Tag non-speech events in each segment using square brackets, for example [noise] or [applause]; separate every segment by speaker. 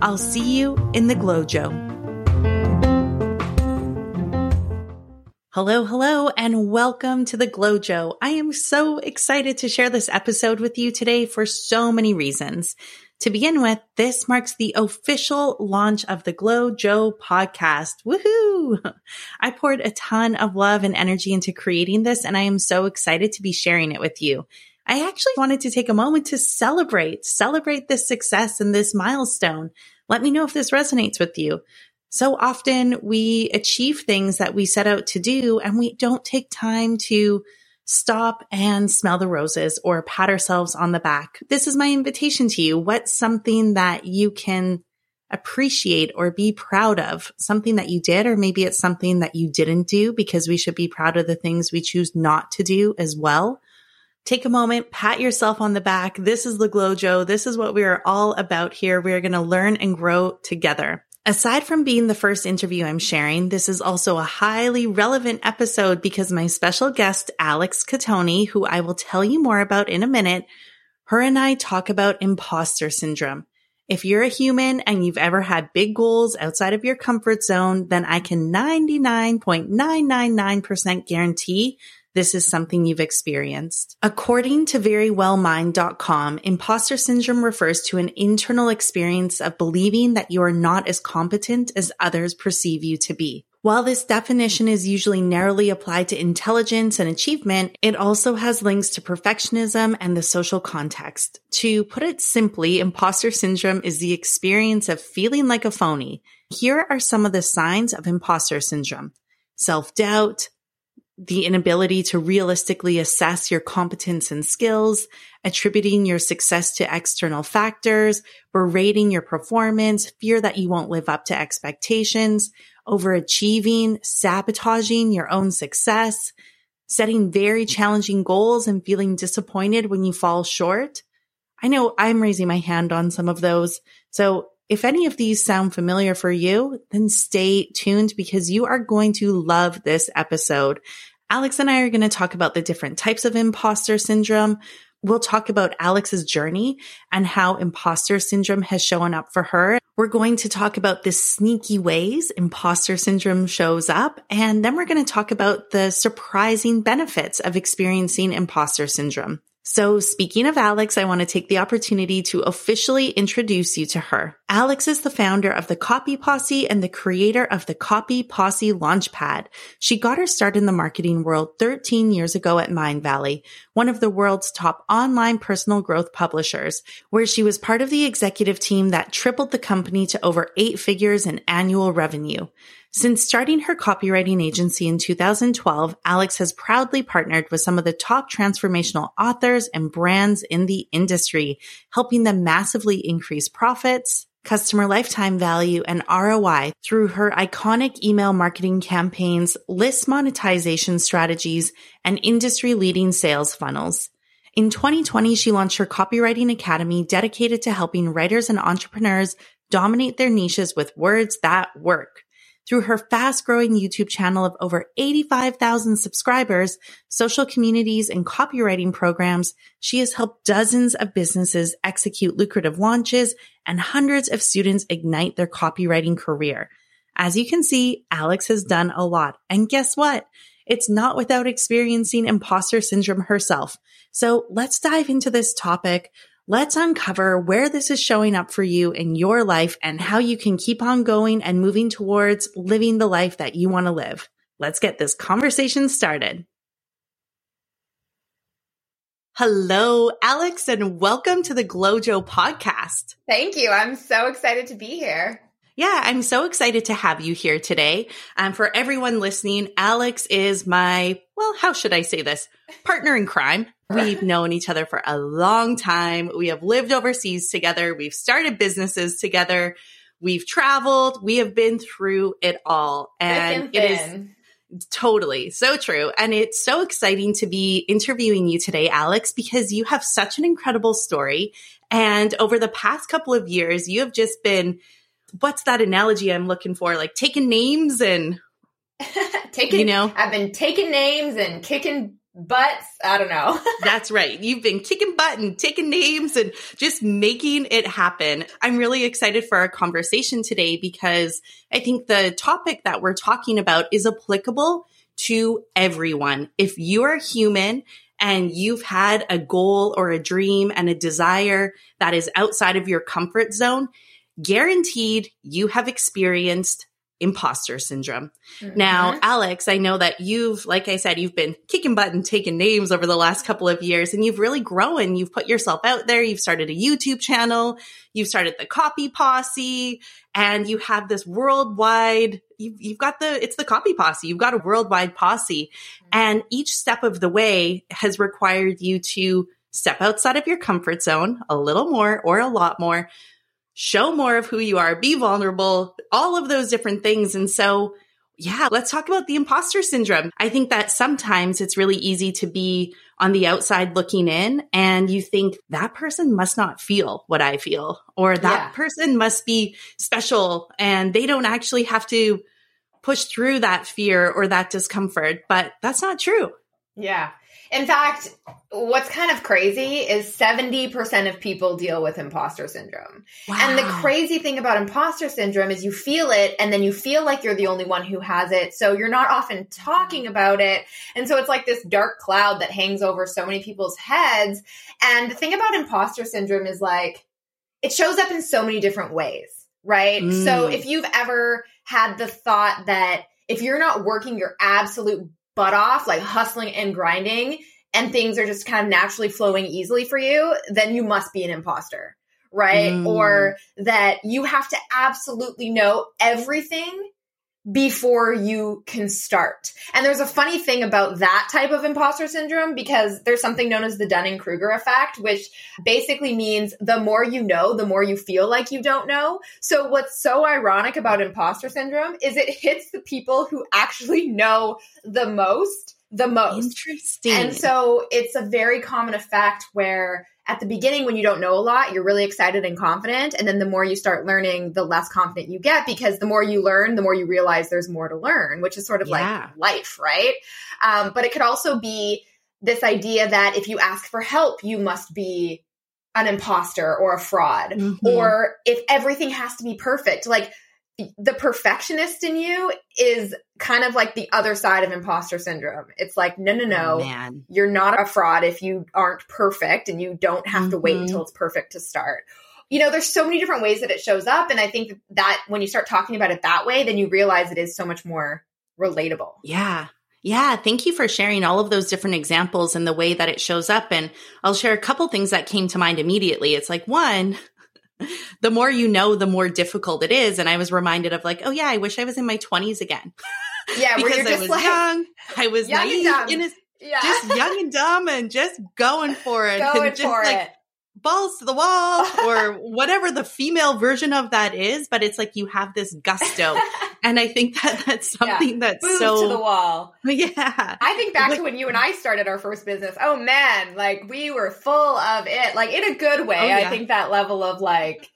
Speaker 1: I'll see you in the GlowJo. Hello, hello, and welcome to the GlowJo. I am so excited to share this episode with you today for so many reasons. To begin with, this marks the official launch of the GlowJo podcast. Woohoo! [laughs] I poured a ton of love and energy into creating this, and I am so excited to be sharing it with you. I actually wanted to take a moment to celebrate, celebrate this success and this milestone. Let me know if this resonates with you. So often we achieve things that we set out to do and we don't take time to stop and smell the roses or pat ourselves on the back. This is my invitation to you. What's something that you can appreciate or be proud of? Something that you did, or maybe it's something that you didn't do because we should be proud of the things we choose not to do as well. Take a moment, pat yourself on the back. This is the GlowJo. This is what we are all about here. We are going to learn and grow together. Aside from being the first interview I'm sharing, this is also a highly relevant episode because my special guest, Alex Cattoni, who I will tell you more about in a minute, her and I talk about imposter syndrome. If you're a human and you've ever had big goals outside of your comfort zone, then I can 99.999% guarantee this is something you've experienced. According to verywellmind.com, imposter syndrome refers to an internal experience of believing that you are not as competent as others perceive you to be. While this definition is usually narrowly applied to intelligence and achievement, it also has links to perfectionism and the social context. To put it simply, imposter syndrome is the experience of feeling like a phony. Here are some of the signs of imposter syndrome. Self-doubt, the inability to realistically assess your competence and skills, attributing your success to external factors, berating your performance, fear that you won't live up to expectations, overachieving, sabotaging your own success, setting very challenging goals and feeling disappointed when you fall short. I know I'm raising my hand on some of those. So if any of these sound familiar for you, then stay tuned because you are going to love this episode. Alex and I are going to talk about the different types of imposter syndrome. We'll talk about Alex's journey and how imposter syndrome has shown up for her. We're going to talk about the sneaky ways imposter syndrome shows up. And then we're going to talk about the surprising benefits of experiencing imposter syndrome. So speaking of Alex, I want to take the opportunity to officially introduce you to her. Alex is the founder of the Copy Posse and the creator of the Copy Posse Launchpad. She got her start in the marketing world 13 years ago at Mindvalley, one of the world's top online personal growth publishers, where she was part of the executive team that tripled the company to over eight figures in annual revenue. Since starting her copywriting agency in 2012, Alex has proudly partnered with some of the top transformational authors and brands in the industry, helping them massively increase profits, customer lifetime value, and ROI through her iconic email marketing campaigns, list monetization strategies, and industry leading sales funnels. In 2020, she launched her copywriting academy dedicated to helping writers and entrepreneurs dominate their niches with words that work. Through her fast growing YouTube channel of over 85,000 subscribers, social communities, and copywriting programs, she has helped dozens of businesses execute lucrative launches and hundreds of students ignite their copywriting career. As you can see, Alex has done a lot. And guess what? It's not without experiencing imposter syndrome herself. So let's dive into this topic. Let's uncover where this is showing up for you in your life and how you can keep on going and moving towards living the life that you want to live. Let's get this conversation started. Hello, Alex, and welcome to the GlowJo podcast.
Speaker 2: Thank you. I'm so excited to be here.
Speaker 1: Yeah, I'm so excited to have you here today. And um, for everyone listening, Alex is my, well, how should I say this? Partner in crime. We've [laughs] known each other for a long time. We have lived overseas together. We've started businesses together. we've traveled, we have been through it all. And,
Speaker 2: and
Speaker 1: it is totally so true. And it's so exciting to be interviewing you today, Alex, because you have such an incredible story. And over the past couple of years, you have just been, what's that analogy I'm looking for? Like taking names and [laughs]
Speaker 2: taking, you know, I've been taking names and kicking butts. I don't know. [laughs]
Speaker 1: That's right. You've been kicking butt and taking names and just making it happen. I'm really excited for our conversation today because I think the topic that we're talking about is applicable to everyone. If you are human and you've had a goal or a dream and a desire that is outside of your comfort zone, guaranteed you have experienced imposter syndrome. Mm-hmm. Now, Alex, I know that you've, like I said, you've been kicking butt and taking names over the last couple of years and you've really grown. You've put yourself out there. You've started a YouTube channel. You've started the copy posse and you have this worldwide, you've, you've got the, it's the copy posse. You've got a worldwide posse mm-hmm. and each step of the way has required you to step outside of your comfort zone a little more or a lot more show more of who you are, be vulnerable, all of those different things. And so, yeah, let's talk about the imposter syndrome. I think that sometimes it's really easy to be on the outside looking in and you think that person must not feel what I feel or that yeah. person must be special and they don't actually have to push through that fear or that discomfort, but that's not true.
Speaker 2: Yeah. In fact, what's kind of crazy is 70% of people deal with imposter syndrome. Wow. And the crazy thing about imposter syndrome is you feel it and then you feel like you're the only one who has it. So you're not often talking about it. And so it's like this dark cloud that hangs over so many people's heads. And the thing about imposter syndrome is like, it shows up in so many different ways, right? Mm. So if you've ever had the thought that if you're not working your absolute butt off, like hustling and grinding, and things are just kind of naturally flowing easily for you, then you must be an imposter, right? Mm. Or that you have to absolutely know everything before you can start. And there's a funny thing about that type of imposter syndrome because there's something known as the Dunning Kruger effect, which basically means the more you know, the more you feel like you don't know. So, what's so ironic about imposter syndrome is it hits the people who actually know the most the most.
Speaker 1: Interesting.
Speaker 2: And so, it's a very common effect where at the beginning when you don't know a lot you're really excited and confident and then the more you start learning the less confident you get because the more you learn the more you realize there's more to learn which is sort of yeah. like life right um, but it could also be this idea that if you ask for help you must be an imposter or a fraud mm-hmm. or if everything has to be perfect like the perfectionist in you is kind of like the other side of imposter syndrome. It's like, no, no, no, oh, you're not a fraud if you aren't perfect and you don't have mm-hmm. to wait mm-hmm. until it's perfect to start. You know, there's so many different ways that it shows up. And I think that when you start talking about it that way, then you realize it is so much more relatable.
Speaker 1: Yeah. Yeah, thank you for sharing all of those different examples and the way that it shows up. And I'll share a couple things that came to mind immediately. It's like, one, [laughs] the more you know, the more difficult it is. And I was reminded of like, oh yeah, I wish I was in my twenties again.
Speaker 2: Yeah, [laughs]
Speaker 1: because I was like, young, I was naive, yeah. just young and dumb, and just going for it, [laughs]
Speaker 2: going
Speaker 1: and just
Speaker 2: for
Speaker 1: like
Speaker 2: it.
Speaker 1: Balls to the wall, or whatever the female version of that is. But it's like you have this gusto, [laughs] and I think that that's something yeah. that's
Speaker 2: Boobs
Speaker 1: so
Speaker 2: to the wall. [laughs]
Speaker 1: Yeah,
Speaker 2: I think back to when you and I started our first business. Oh man, like we were full of it, like in a good way. Oh, yeah. I think that level of like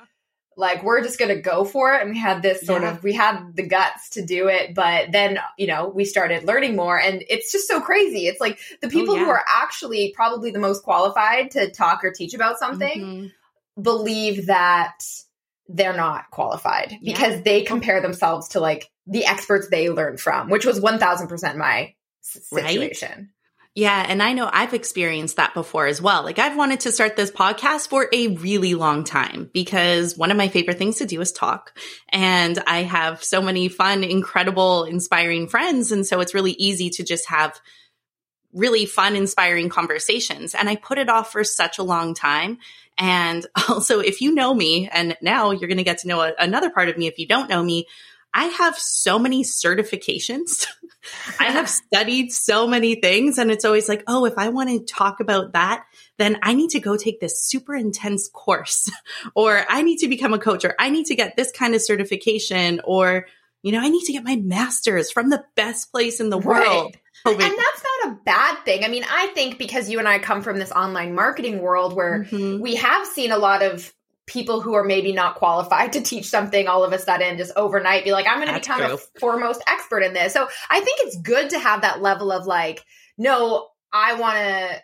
Speaker 2: like we're just going to go for it and we had this sort yeah. of we had the guts to do it but then you know we started learning more and it's just so crazy it's like the oh, people oh, yeah. who are actually probably the most qualified to talk or teach about something mm-hmm. believe that they're not qualified yeah. because they compare themselves to like the experts they learned from which was 1000% my situation right?
Speaker 1: Yeah. And I know I've experienced that before as well. Like I've wanted to start this podcast for a really long time because one of my favorite things to do is talk. And I have so many fun, incredible, inspiring friends. And so it's really easy to just have really fun, inspiring conversations. And I put it off for such a long time. And [laughs] also, if you know me, and now you're going to get to know a, another part of me if you don't know me, I have so many certifications. [laughs] I have studied so many things and it's always like, oh, if I want to talk about that, then I need to go take this super intense course [laughs] or I need to become a coach or I need to get this kind of certification or, you know, I need to get my master's from the best place in the right. world. [laughs]
Speaker 2: And that's not a bad thing. I mean, I think because you and I come from this online marketing world where mm-hmm. we have seen a lot of people who are maybe not qualified to teach something all of a sudden just overnight be like i'm going to become true. a foremost expert in this so i think it's good to have that level of like no i want to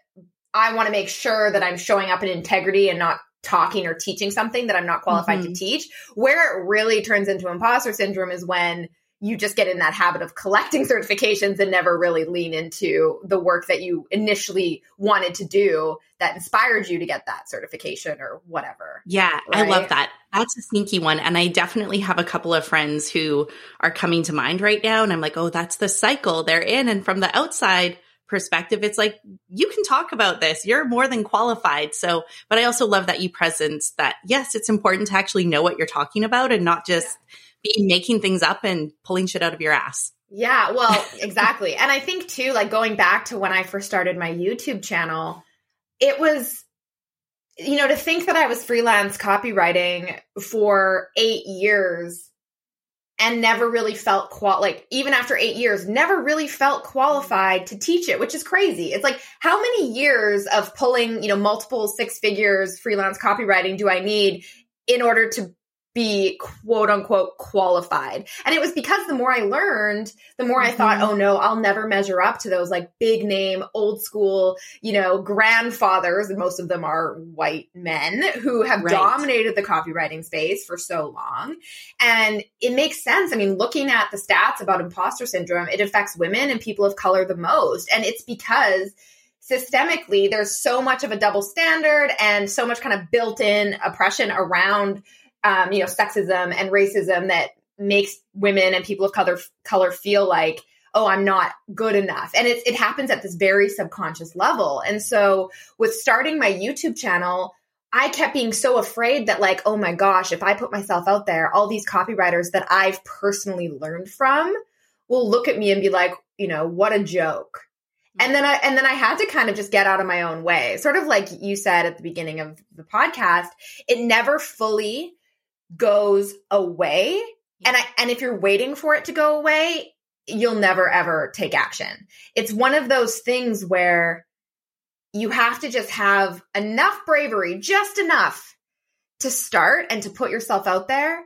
Speaker 2: i want to make sure that i'm showing up in integrity and not talking or teaching something that i'm not qualified mm-hmm. to teach where it really turns into imposter syndrome is when you just get in that habit of collecting [laughs] certifications and never really lean into the work that you initially wanted to do that inspired you to get that certification or whatever.
Speaker 1: Yeah, right? I love that. That's a sneaky one. And I definitely have a couple of friends who are coming to mind right now. And I'm like, oh, that's the cycle they're in. And from the outside, perspective, it's like you can talk about this. You're more than qualified. So, but I also love that you presence that yes, it's important to actually know what you're talking about and not just yeah be making things up and pulling shit out of your ass.
Speaker 2: Yeah, well, [laughs] exactly. and I think too, like going back to when I first started my YouTube channel, it was, you know, to think that I was freelance copywriting for eight years and never really felt qual like even after eight years, never really felt qualified to teach it, which is crazy. It's like how many years of pulling, you know, multiple six figures freelance copywriting do I need in order to be quote unquote qualified. And it was because the more I learned, the more mm-hmm. I thought, mm-hmm. oh no, I'll never measure up to those like big name, old school, you know, grandfathers. And most of them are white men who have right. dominated the copywriting space for so long. And it makes sense. I mean, looking at the stats about imposter syndrome, it affects women and people of color the most. And it's because systemically there's so much of a double standard and so much kind of built in oppression around um, you know, sexism and racism that makes women and people of color color feel like, oh, I'm not good enough. And it, it happens at this very subconscious level. And so with starting my YouTube channel, I kept being so afraid that, like, oh my gosh, if I put myself out there, all these copywriters that I've personally learned from will look at me and be like, you know, what a joke. And then I and then I had to kind of just get out of my own way. Sort of like you said at the beginning of the podcast, it never fully goes away and I, and if you're waiting for it to go away, you'll never ever take action. It's one of those things where you have to just have enough bravery, just enough to start and to put yourself out there.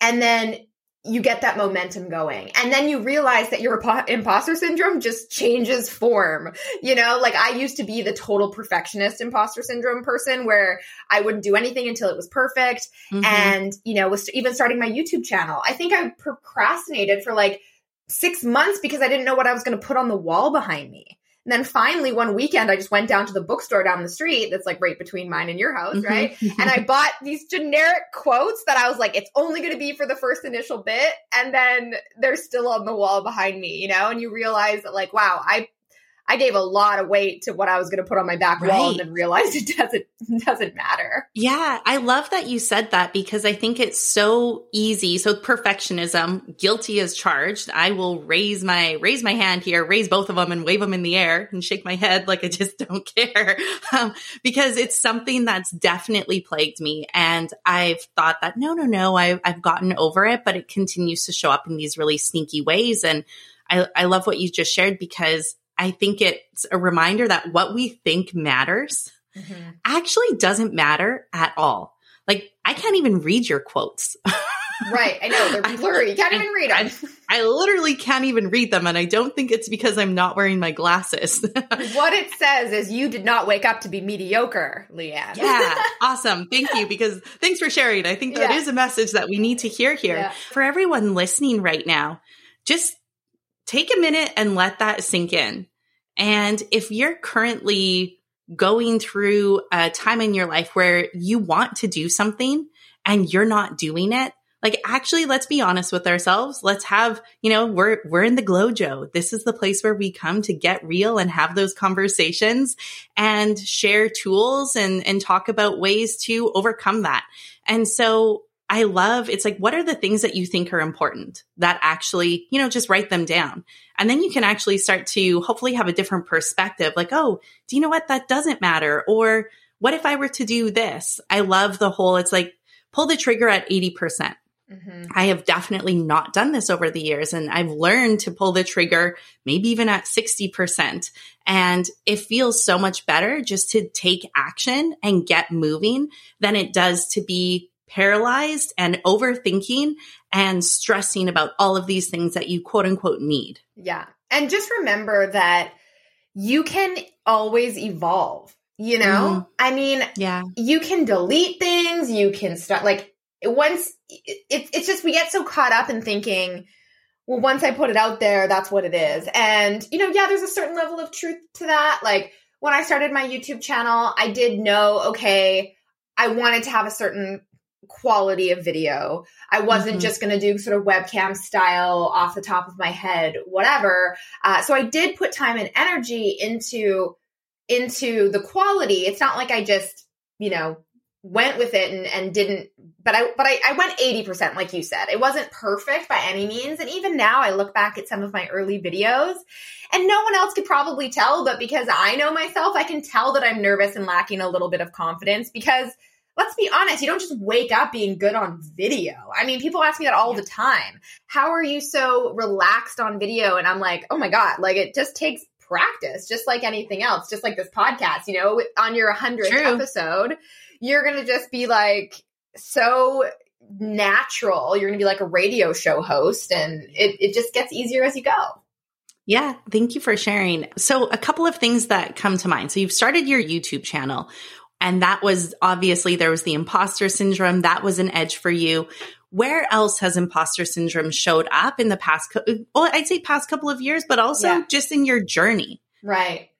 Speaker 2: And then you get that momentum going. And then you realize that your imposter syndrome just changes form. You know, like I used to be the total perfectionist imposter syndrome person where I wouldn't do anything until it was perfect. Mm-hmm. And, you know, was even starting my YouTube channel. I think I procrastinated for like six months because I didn't know what I was going to put on the wall behind me. And then finally, one weekend, I just went down to the bookstore down the street that's like right between mine and your house, mm-hmm. right? [laughs] and I bought these generic quotes that I was like, it's only going to be for the first initial bit. And then they're still on the wall behind me, you know? And you realize that, like, wow, I I gave a lot of weight to what I was going to put on my back right. wall and then realized [laughs] it doesn't doesn't matter.
Speaker 1: Yeah, I love that you said that because I think it's so easy. So perfectionism, guilty as charged. I will raise my raise my hand here, raise both of them and wave them in the air and shake my head like I just [laughs] don't care. Um, because it's something that's definitely plagued me and I've thought that no, no, no, I've I've gotten over it, but it continues to show up in these really sneaky ways and I, I love what you just shared because I think it's a reminder that what we think matters mm-hmm. actually doesn't matter at all. Like, I can't even read your quotes. [laughs]
Speaker 2: right. I know. They're blurry. You can't even read them.
Speaker 1: I, I, literally can't even read them. And I don't think it's because I'm not wearing my glasses. [laughs]
Speaker 2: what it says is you did not wake up to be mediocre, Leanne.
Speaker 1: yeah. Awesome. Thank you. Because thanks for sharing. I think that yeah. is a message that we need to hear here. Yeah. For everyone listening right now, just take a minute and let that sink in. And if you're currently going through a time in your life where you want to do something and you're not doing it, like actually let's be honest with ourselves. Let's have, you know, we're we're in the GlowJo. This is the place where we come to get real and have those conversations and share tools and and talk about ways to overcome that. And so I love it's like, what are the things that you think are important that actually, you know, just write them down. And then you can actually start to hopefully have a different perspective like, oh, do you know what? That doesn't matter. Or what if I were to do this? I love the whole, it's like pull the trigger at 80%. Mm-hmm. I have definitely not done this over the years and I've learned to pull the trigger maybe even at 60%. And it feels so much better just to take action and get moving than it does to be paralyzed and overthinking and stressing about all of these things that you quote unquote need.
Speaker 2: Yeah. And just remember that you can always evolve. You know, mm-hmm. I mean,
Speaker 1: yeah,
Speaker 2: you can delete things, you can start like once it, it's just we get so caught up in thinking, well, once I put it out there, that's what it is. And, you know, yeah, there's a certain level of truth to that. Like when I started my YouTube channel, I did know, okay, I wanted to have a certain quality of video. I wasn't mm-hmm. just going to do sort of webcam style off the top of my head, whatever. Uh, so I did put time and energy into into the quality. It's not like I just, you know, went with it and, and didn't but I but I, I went 80% like you said. It wasn't perfect by any means. And even now I look back at some of my early videos and no one else could probably tell, but because I know myself, I can tell that I'm nervous and lacking a little bit of confidence because let's be honest, you don't just wake up being good on video. I mean, people ask me that all yeah. the time. How are you so relaxed on video? And I'm like, oh my God, like it just takes practice, just like anything else, just like this podcast, you know, on your 100th True. episode, you're going to just be like so natural. You're going to be like a radio show host and it, it just gets easier as you go.
Speaker 1: Yeah, thank you for sharing. So, a couple of things that come to mind. So, you've started your YouTube channel. And that was obviously there was the imposter syndrome. That was an edge for you. Where else has imposter syndrome showed up in the past, well, I'd say past couple of years, but also yeah. just in your journey?
Speaker 2: Right.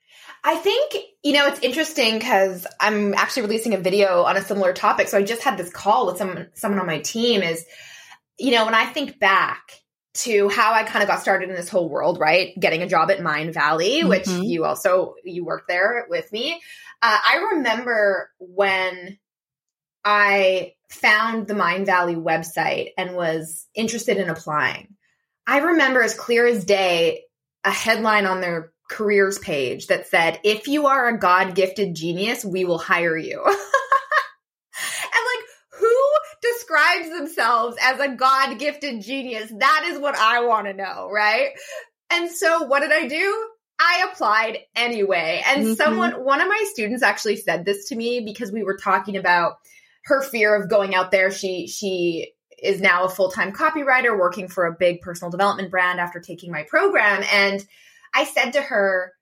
Speaker 2: I think, you know, it's interesting because I'm actually releasing a video on a similar topic. So I just had this call with someone, someone on my team is, you know, when I think back to how I kind of got started in this whole world, right? Getting a job at Mindvalley, mm-hmm. which you also, you worked there with me. Uh, I remember when I found the Mindvalley website and was interested in applying. I remember as clear as day a headline on their careers page that said, If you are a God gifted genius, we will hire you. [laughs] and like, who describes themselves as a God gifted genius? That is what I want to know, right? And so what did I do? I applied anyway. And mm-hmm. someone, one of my students actually said this to me because we were talking about her fear of going out there. She, she is now a full-time copywriter working for a big personal development brand after taking my program. And I said to her,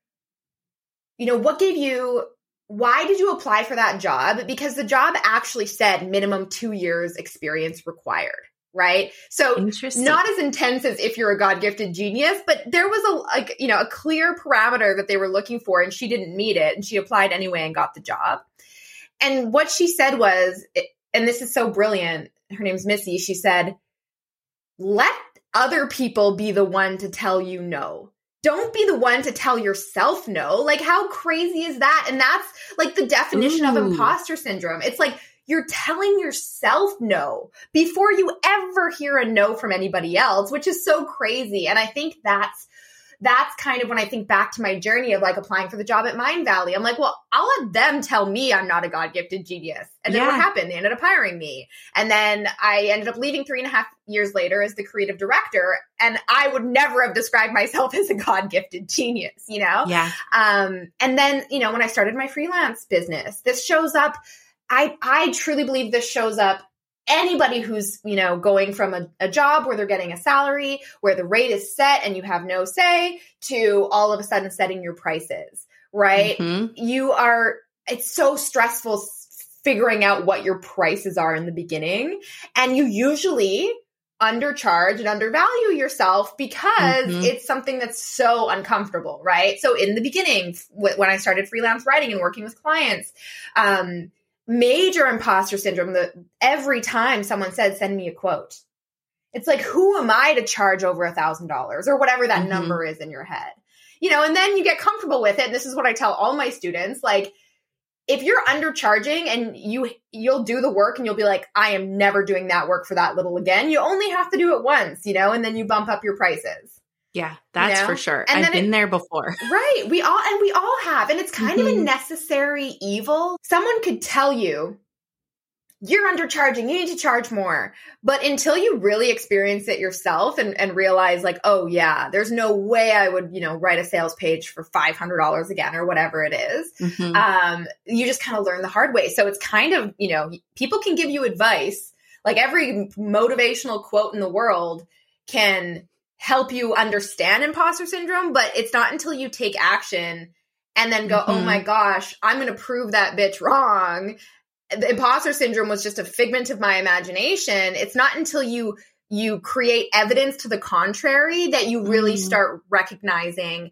Speaker 2: you know, what gave you, why did you apply for that job? Because the job actually said minimum two years experience required right? So not as intense as if you're a God gifted genius, but there was a like you know a clear parameter that they were looking for, and she didn't meet it, and she applied anyway and got the job. And what she said was, and this is so brilliant. Her name's Missy. She said, "Let other people be the one to tell you no." Don't be the one to tell yourself no. Like, how crazy is that? And that's like the definition Ooh. of imposter syndrome. It's like you're telling yourself no before you ever hear a no from anybody else, which is so crazy. And I think that's that's kind of when I think back to my journey of like applying for the job at Mindvalley. I'm like, well, I'll let them tell me I'm not a God gifted genius. And then yeah. what happened? They ended up hiring me. And then I ended up leaving three and a half years later as the creative director. And I would never have described myself [laughs] as a God gifted genius, you know?
Speaker 1: Yeah.
Speaker 2: Um, and then, you know, when I started my freelance business, this shows up I I truly believe this shows up anybody who's you know going from a, a, job where they're getting a salary where the rate is set and you have no say to all of a sudden setting your prices right mm-hmm. you are it's so stressful figuring out what your prices are in the beginning and you usually undercharge and undervalue yourself because mm-hmm. it's something that's so uncomfortable right so in the beginning when i started freelance writing and working with clients um major imposter syndrome that every time someone said, send me a quote, it's like, who am I to charge over a thousand dollars or whatever that mm-hmm. number is in your head? You know, and then you get comfortable with it. And this is what I tell all my students, like, if you're undercharging and you you'll do the work and you'll be like I am never doing that work for that little again. You only have to do it once, you know, and then you bump up your prices.
Speaker 1: Yeah, that's you know? for sure. And I've been it, there before. [laughs]
Speaker 2: Right. We all and we all have. And it's kind mm-hmm. of a mm-hmm. necessary evil. Someone could tell you you're undercharging, you need to charge more. But until you really experience it yourself and, and realize like, oh yeah, there's no way I would, you know, write a sales page for $500 again or whatever it is. Mm-hmm. Um, you just kind of learn the hard way. So it's kind of, you know, people can give you advice. Like every motivational quote in the world can help you understand imposter syndrome, but it's not until you take action and then go, mm-hmm. oh my gosh, I'm going to prove that bitch wrong the imposter syndrome was just a figment of my imagination. It's not until you you create evidence to the contrary that you really mm. start recognizing,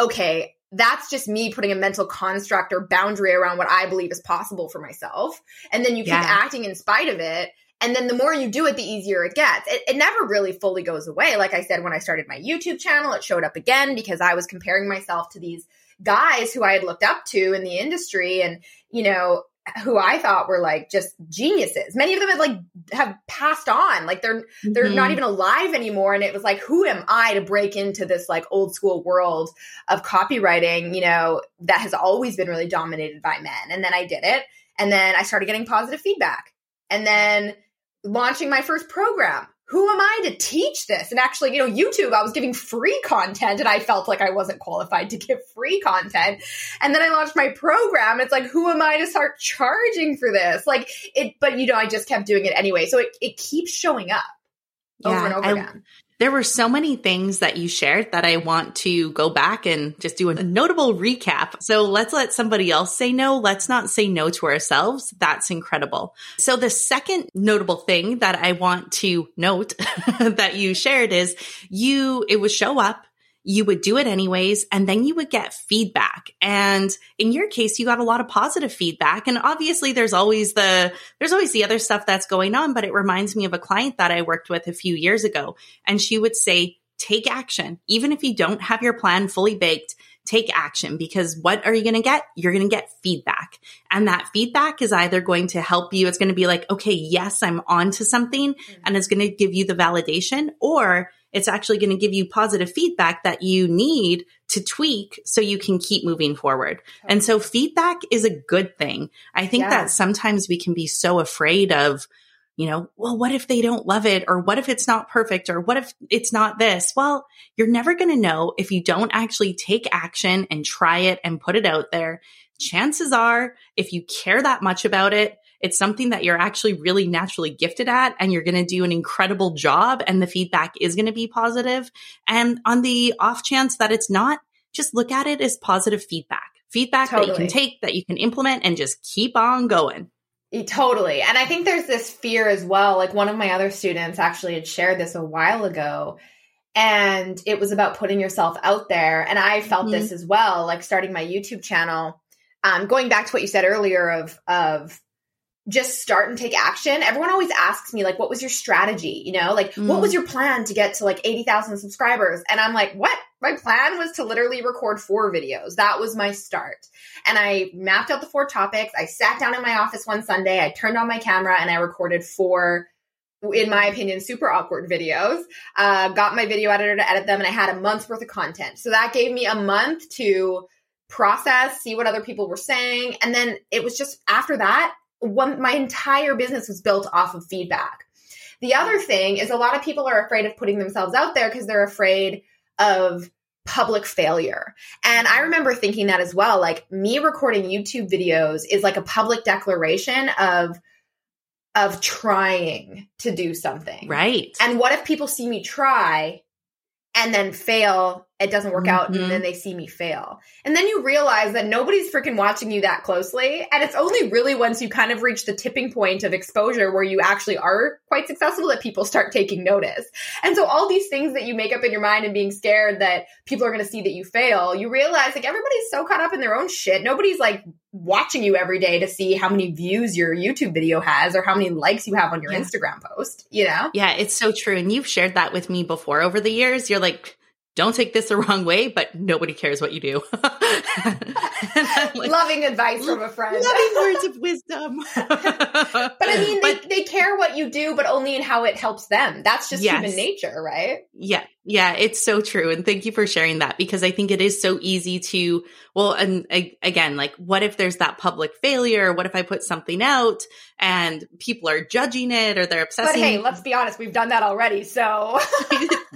Speaker 2: okay, that's just me putting a mental construct or boundary around what I believe is possible for myself. And then you keep yeah. acting in spite of it. And then the more you do it, the easier it gets. It, it, never really fully goes away. Like I said, when I started my YouTube channel, it showed up again because I was comparing myself to these guys who I had looked up to in the industry. And, you know, who I thought were like just geniuses. Many of them have like have passed on. Like they're they're mm-hmm. not even alive anymore. And it was like, who am I to break into this like old school world of copywriting, you know, that has always been really dominated by men. And then I did it. And then I started getting positive feedback. And then launching my first program who am I to teach this? And actually, you know, YouTube, I was giving free content and I felt like I wasn't qualified to give free content. And then I launched my program. It's like, who am I to start charging for this? Like it, but you know, I just kept doing it anyway. So it, it keeps showing up over yeah, and over I, again
Speaker 1: there were so many things that you shared that I want to go back and just do a notable recap. So let's let somebody else say no. Let's not say no to ourselves. That's incredible. So the second notable thing that I want to note [laughs] that you shared is you, it was show up you would do it anyways, and then you would get feedback. And in your case, you got a lot of positive feedback. And obviously there's always the, there's always the other stuff that's going on, but it reminds me of a client that I worked with a few years ago. And she would say, take action. Even if you don't have your plan fully baked, take action because what are you going to get? You're going to get feedback. And that feedback is either going to help you. It's going to be like, okay, yes, I'm on to something mm-hmm. and it's going to give you the validation or it's actually going to give you positive feedback that you need to tweak so you can keep moving forward. Okay. And so feedback is a good thing. I think yeah. that sometimes we can be so afraid of, you know, well, what if they don't love it? Or what if it's not perfect? Or what if it's not this? Well, you're never going to know if you don't actually take action and try it and put it out there. Chances are, if you care that much about it, it's something that you're actually really naturally gifted at and you're going to do an incredible job and the feedback is going to be positive. And on the off chance that it's not, just look at it as positive feedback, feedback totally. that you can take, that you can implement and just keep on going.
Speaker 2: Totally. And I think there's this fear as well. Like one of my other students actually had shared this a while ago and it was about putting yourself out there. And I felt mm-hmm. this as well, like starting my YouTube channel. Um, going back to what you said earlier of, of just start and take action. Everyone always asks me, like, what was your strategy? You know, like, mm. what was your plan to get to like 80,000 subscribers? And I'm like, what? My plan was to literally record four videos. That was my start. And I mapped out the four topics. I sat down in my office one Sunday. I turned on my camera and I recorded four in my opinion, super awkward videos. Uh, got my video editor to edit them, and I had a month's worth of content. So that gave me a month to process, see what other people were saying, and then it was just after that, one, my entire business was built off of feedback. The other thing is a lot of people are afraid of putting themselves out there because they're afraid of public failure. And I remember thinking that as well. Like me recording YouTube videos is like a public declaration of of trying to do something.
Speaker 1: Right.
Speaker 2: And what if people see me try and then fail it doesn't work mm-hmm. out and then mm-hmm. they see me fail. And then you realize that nobody's freaking watching you that closely. And it's only really once you kind of reach the tipping point of exposure where you actually are quite successful that people start taking notice. And so all these things that you make up in your mind and being scared that people are going to see that you fail, you realize like everybody's so caught up in their own shit. Nobody's like watching you every day to see how many views your YouTube video has or how many likes you have on your yeah. Instagram post, you know?
Speaker 1: Yeah, it's so true. And you've shared that with me before over the years. You're like, don't take this the wrong way, but nobody cares what you do. [laughs]
Speaker 2: like, Loving advice from a friend.
Speaker 1: Loving [laughs] words of wisdom. [laughs]
Speaker 2: but I mean, but, they, they care what you do, but only in how it helps them. That's just yes. human nature, right?
Speaker 1: Yeah. Yeah, it's so true. And thank you for sharing that because I think it is so easy to, well, and again, like, what if there's that public failure? What if I put something out and people are judging it or they're obsessing?
Speaker 2: But hey, let's be honest, we've done that already. So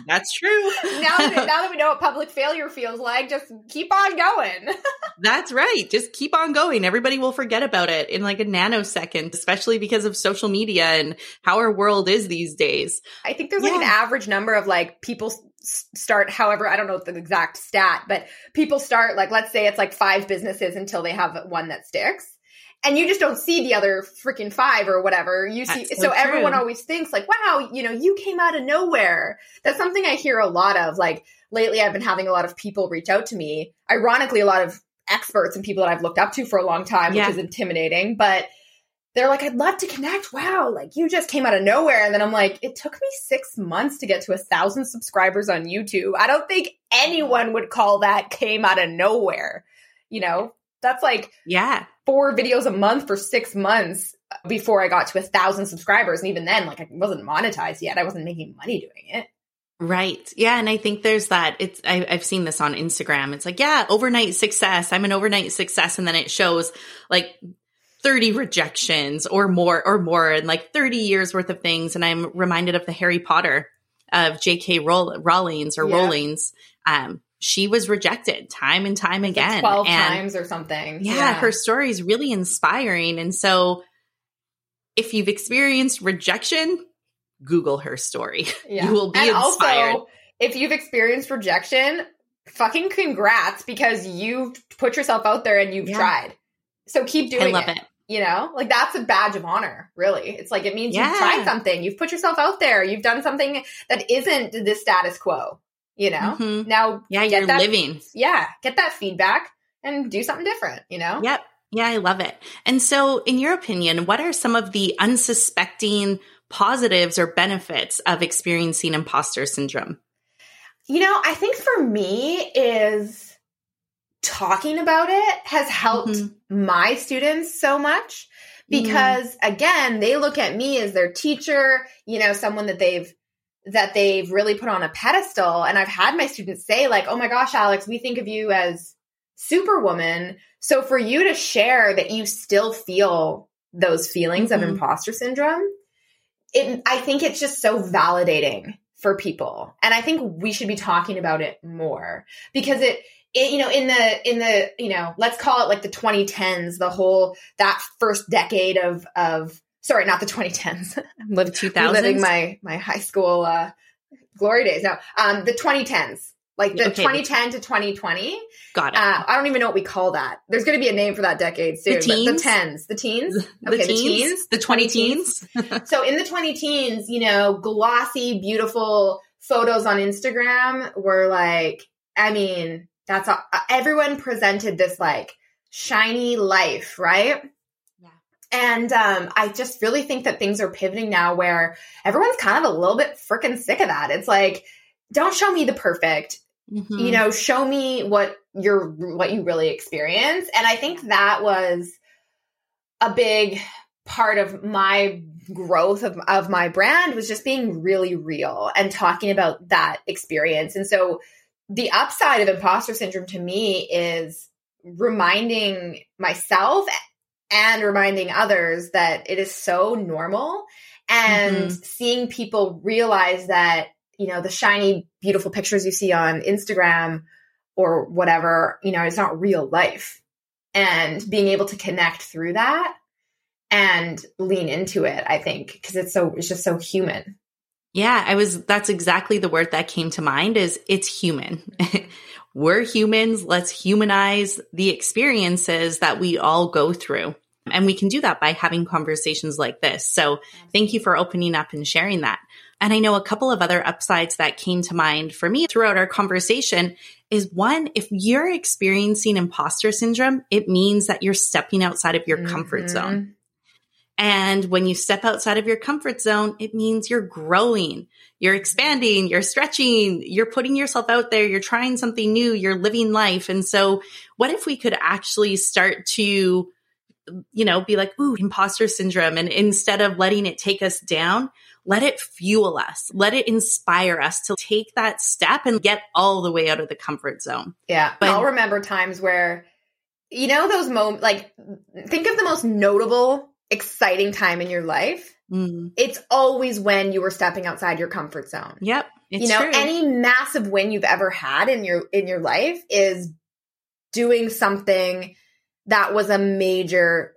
Speaker 1: that's true.
Speaker 2: now, that, now that we know what public failure feels like, just keep on going. [laughs]
Speaker 1: that's right. Just keep on going. Everybody will forget about it in like a nanosecond, especially because of social media and how our world is these days.
Speaker 2: I think there's yeah. like an average number of like people start however i don't know the exact stat but people start like let's say it's like five businesses until they have one that sticks and you just don't see the other freaking five or whatever you see so, so everyone always thinks like wow you know you came out of nowhere that's something i hear a lot of like lately i've been having a lot of people reach out to me ironically a lot of experts and people that i've looked up to for a long time yeah. which is intimidating but they're like, I'd love to connect. Wow, like you just came out of nowhere. And then I'm like, it took me six months to get to a thousand subscribers on YouTube. I don't think anyone would call that came out of nowhere. You know, that's like
Speaker 1: yeah,
Speaker 2: four videos a month for six months before I got to a thousand subscribers. And even then, like I wasn't monetized yet. I wasn't making money doing it.
Speaker 1: Right. Yeah. And I think there's that. It's, I, have seen this on Instagram. It's like, yeah, overnight success. I'm an overnight success. And then it shows like 30 rejections or more or more and like 30 years worth of things and i'm reminded of the harry potter of jk Roll- Rowling's or yeah. Um she was rejected time and time again like
Speaker 2: 12 and times or something
Speaker 1: yeah, yeah her story is really inspiring and so if you've experienced rejection google her story [laughs] yeah. you will be and inspired also,
Speaker 2: if you've experienced rejection fucking congrats because you've put yourself out there and you've yeah. tried so keep doing I love it. it. You know, like that's a badge of honor, really. It's like it means yeah. you've tried something, you've put yourself out there, you've done something that isn't the status quo. You know, mm-hmm. now
Speaker 1: yeah, you're
Speaker 2: that,
Speaker 1: living.
Speaker 2: Yeah, get that feedback and do something different. You know.
Speaker 1: Yep. Yeah, I love it. And so, in your opinion, what are some of the unsuspecting positives or benefits of experiencing imposter syndrome?
Speaker 2: You know, I think for me is talking about it has helped mm-hmm. my students so much because mm-hmm. again they look at me as their teacher you know someone that they've that they've really put on a pedestal and i've had my students say like oh my gosh alex we think of you as superwoman so for you to share that you still feel those feelings mm-hmm. of imposter syndrome it i think it's just so validating for people and i think we should be talking about it more because it it, you know, in the in the you know, let's call it like the 2010s, the whole that first decade of of sorry, not the 2010s. I'm living 2000s. living my my high school uh, glory days now. Um, the 2010s, like the okay. 2010 to 2020.
Speaker 1: Got it.
Speaker 2: Uh, I don't even know what we call that. There's going to be a name for that decade soon. The teens, the tens, the teens,
Speaker 1: okay, the teens, the 20 teens. [laughs]
Speaker 2: so in the 20 teens, you know, glossy, beautiful photos on Instagram were like, I mean, that's all, everyone presented this like shiny life, right? Yeah. And um, I just really think that things are pivoting now where everyone's kind of a little bit freaking sick of that. It's like, don't show me the perfect. Mm-hmm. You know, show me what you're what you really experience. And I think that was a big part of my growth of, of my brand was just being really real and talking about that experience. And so the upside of imposter syndrome to me is reminding myself and reminding others that it is so normal and mm-hmm. seeing people realize that you know the shiny beautiful pictures you see on Instagram or whatever you know it's not real life and being able to connect through that and lean into it i think because it's so it's just so human
Speaker 1: yeah, I was, that's exactly the word that came to mind is it's human. [laughs] We're humans. Let's humanize the experiences that we all go through. And we can do that by having conversations like this. So thank you for opening up and sharing that. And I know a couple of other upsides that came to mind for me throughout our conversation is one, if you're experiencing imposter syndrome, it means that you're stepping outside of your mm-hmm. comfort zone. And when you step outside of your comfort zone, it means you're growing, you're expanding, you're stretching, you're putting yourself out there, you're trying something new, you're living life. And so what if we could actually start to, you know, be like, ooh, imposter syndrome. And instead of letting it take us down, let it fuel us. Let it inspire us to take that step and get all the way out of the comfort zone.
Speaker 2: Yeah. But I'll remember times where, you know, those moments, like, think of the most notable, exciting time in your life. Mm. It's always when you were stepping outside your comfort zone.
Speaker 1: Yep.
Speaker 2: you know, true. any massive win you've ever had in your in your life is doing something that was a major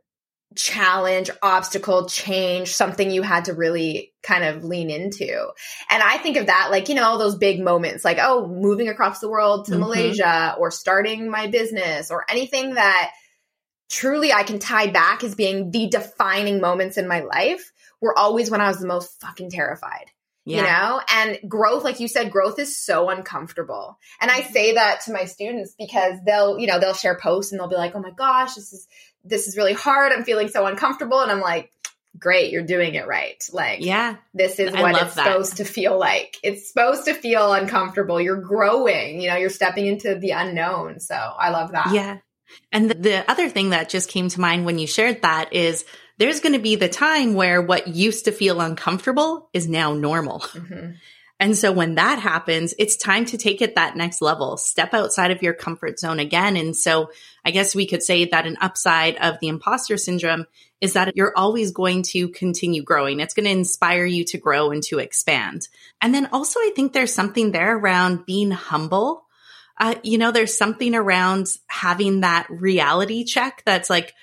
Speaker 2: challenge, obstacle, change, something you had to really kind of lean into. And I think of that like, you know, those big moments like, oh, moving across the world to mm-hmm. Malaysia or starting my business or anything that truly I can tie back as being the defining moments in my life were always when I was the most fucking terrified. Yeah. You know, and growth, like you said, growth is so uncomfortable. And I say that to my students because they'll, you know, they'll share posts and they'll be like, oh my gosh, this is this is really hard. I'm feeling so uncomfortable. And I'm like, great, you're doing it right. Like,
Speaker 1: yeah,
Speaker 2: this is what it's that. supposed to feel like. It's supposed to feel uncomfortable. You're growing, you know, you're stepping into the unknown. So I love that.
Speaker 1: Yeah. And the, the other thing that just came to mind when you shared that is there's going to be the time where what used to feel uncomfortable is now normal. Mm-hmm. And so when that happens, it's time to take it that next level, step outside of your comfort zone again. And so I guess we could say that an upside of the imposter syndrome is that you're always going to continue growing. It's going to inspire you to grow and to expand. And then also, I think there's something there around being humble. Uh, you know, there's something around having that reality check that's like,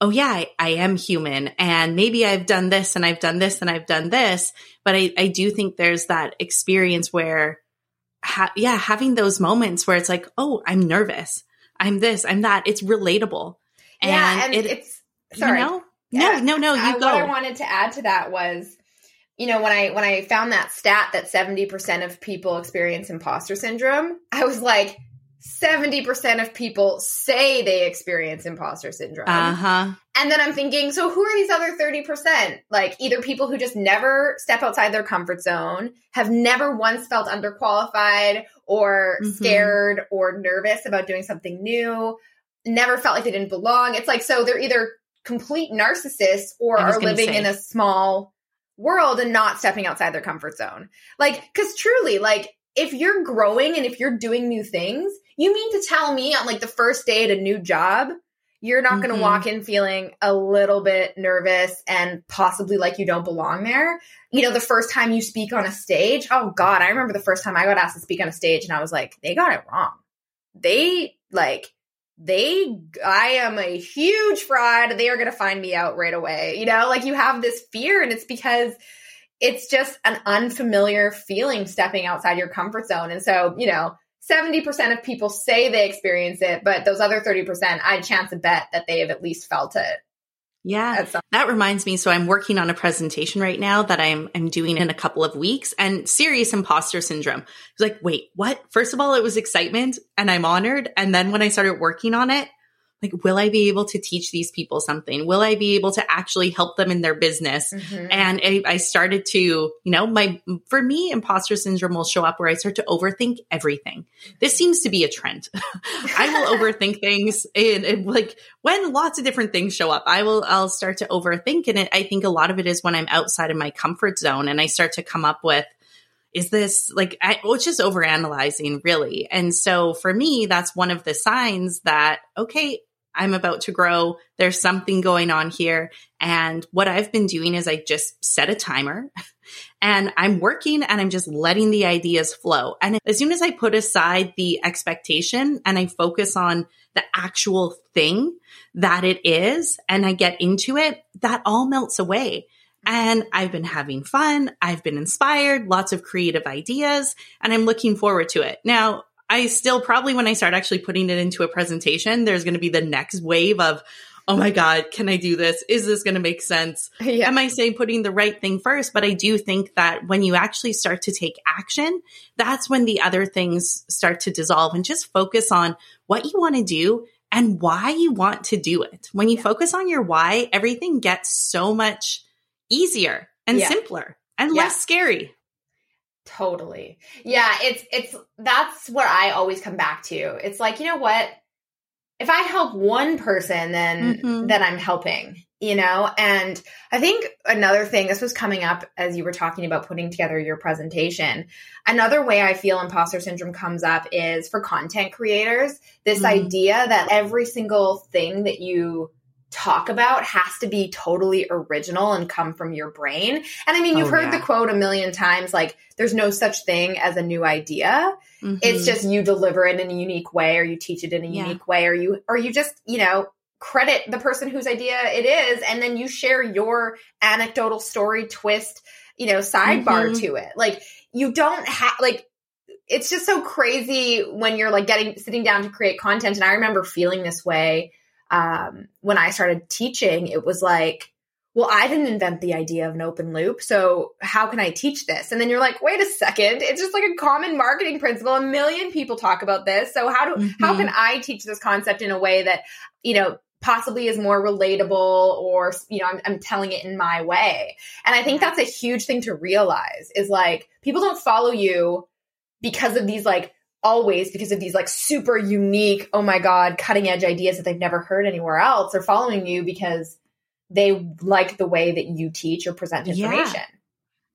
Speaker 1: oh yeah, I, I, am human and maybe I've done this and I've done this and I've done this. But I, I do think there's that experience where, ha- yeah, having those moments where it's like, oh, I'm nervous. I'm this, I'm that. It's relatable.
Speaker 2: And yeah. And it, it's, sorry.
Speaker 1: You know? No, no, no, you uh, go.
Speaker 2: What I wanted to add to that was, you know, when I, when I found that stat that 70% of people experience imposter syndrome, I was like, 70% of people say they experience imposter syndrome.
Speaker 1: Uh-huh.
Speaker 2: And then I'm thinking, so who are these other 30%? Like either people who just never step outside their comfort zone, have never once felt underqualified or mm-hmm. scared or nervous about doing something new, never felt like they didn't belong. It's like, so they're either complete narcissists or are living say. in a small world and not stepping outside their comfort zone. Like, cause truly, like, if you're growing and if you're doing new things, you mean to tell me on like the first day at a new job, you're not going to mm-hmm. walk in feeling a little bit nervous and possibly like you don't belong there. You know, the first time you speak on a stage, oh God, I remember the first time I got asked to speak on a stage and I was like, they got it wrong. They like, they, I am a huge fraud. They are going to find me out right away. You know, like you have this fear and it's because it's just an unfamiliar feeling stepping outside your comfort zone. And so, you know, 70% of people say they experience it, but those other 30%, I'd chance a bet that they have at least felt it.
Speaker 1: Yeah. That reminds me. So I'm working on a presentation right now that I'm, I'm doing in a couple of weeks and serious imposter syndrome. It's like, wait, what? First of all, it was excitement and I'm honored. And then when I started working on it, like, will I be able to teach these people something? Will I be able to actually help them in their business? Mm-hmm. And I, I, started to, you know, my, for me, imposter syndrome will show up where I start to overthink everything. This seems to be a trend. [laughs] I will [laughs] overthink things and, and, like when lots of different things show up, I will, I'll start to overthink. And it, I think a lot of it is when I'm outside of my comfort zone and I start to come up with, is this like I, well, it's just overanalyzing really and so for me that's one of the signs that okay I'm about to grow. There's something going on here. And what I've been doing is I just set a timer [laughs] and I'm working and I'm just letting the ideas flow. And as soon as I put aside the expectation and I focus on the actual thing that it is and I get into it, that all melts away. And I've been having fun. I've been inspired, lots of creative ideas, and I'm looking forward to it. Now, I still probably when I start actually putting it into a presentation, there's going to be the next wave of, oh my God, can I do this? Is this going to make sense? [laughs] Yeah. Am I saying putting the right thing first? But I do think that when you actually start to take action, that's when the other things start to dissolve and just focus on what you want to do and why you want to do it. When you yeah. focus on your why, everything gets so much easier and yeah. simpler and yeah. less scary.
Speaker 2: Totally. Yeah, it's it's that's what I always come back to. It's like, you know what? If I help one person, then mm-hmm. then I'm helping you know and i think another thing this was coming up as you were talking about putting together your presentation another way i feel imposter syndrome comes up is for content creators this mm-hmm. idea that every single thing that you talk about has to be totally original and come from your brain and i mean you've oh, heard yeah. the quote a million times like there's no such thing as a new idea mm-hmm. it's just you deliver it in a unique way or you teach it in a yeah. unique way or you or you just you know credit the person whose idea it is and then you share your anecdotal story twist you know sidebar mm-hmm. to it like you don't have like it's just so crazy when you're like getting sitting down to create content and i remember feeling this way um, when i started teaching it was like well i didn't invent the idea of an open loop so how can i teach this? And then you're like wait a second it's just like a common marketing principle a million people talk about this so how do mm-hmm. how can i teach this concept in a way that you know possibly is more relatable or you know I'm, I'm, telling it in my way? And i think that's a huge thing to realize is like people don't follow you because of these like always because of these like super unique oh my god cutting edge ideas that they've never heard anywhere else they're following you because they like the way that you teach or present information
Speaker 1: yeah.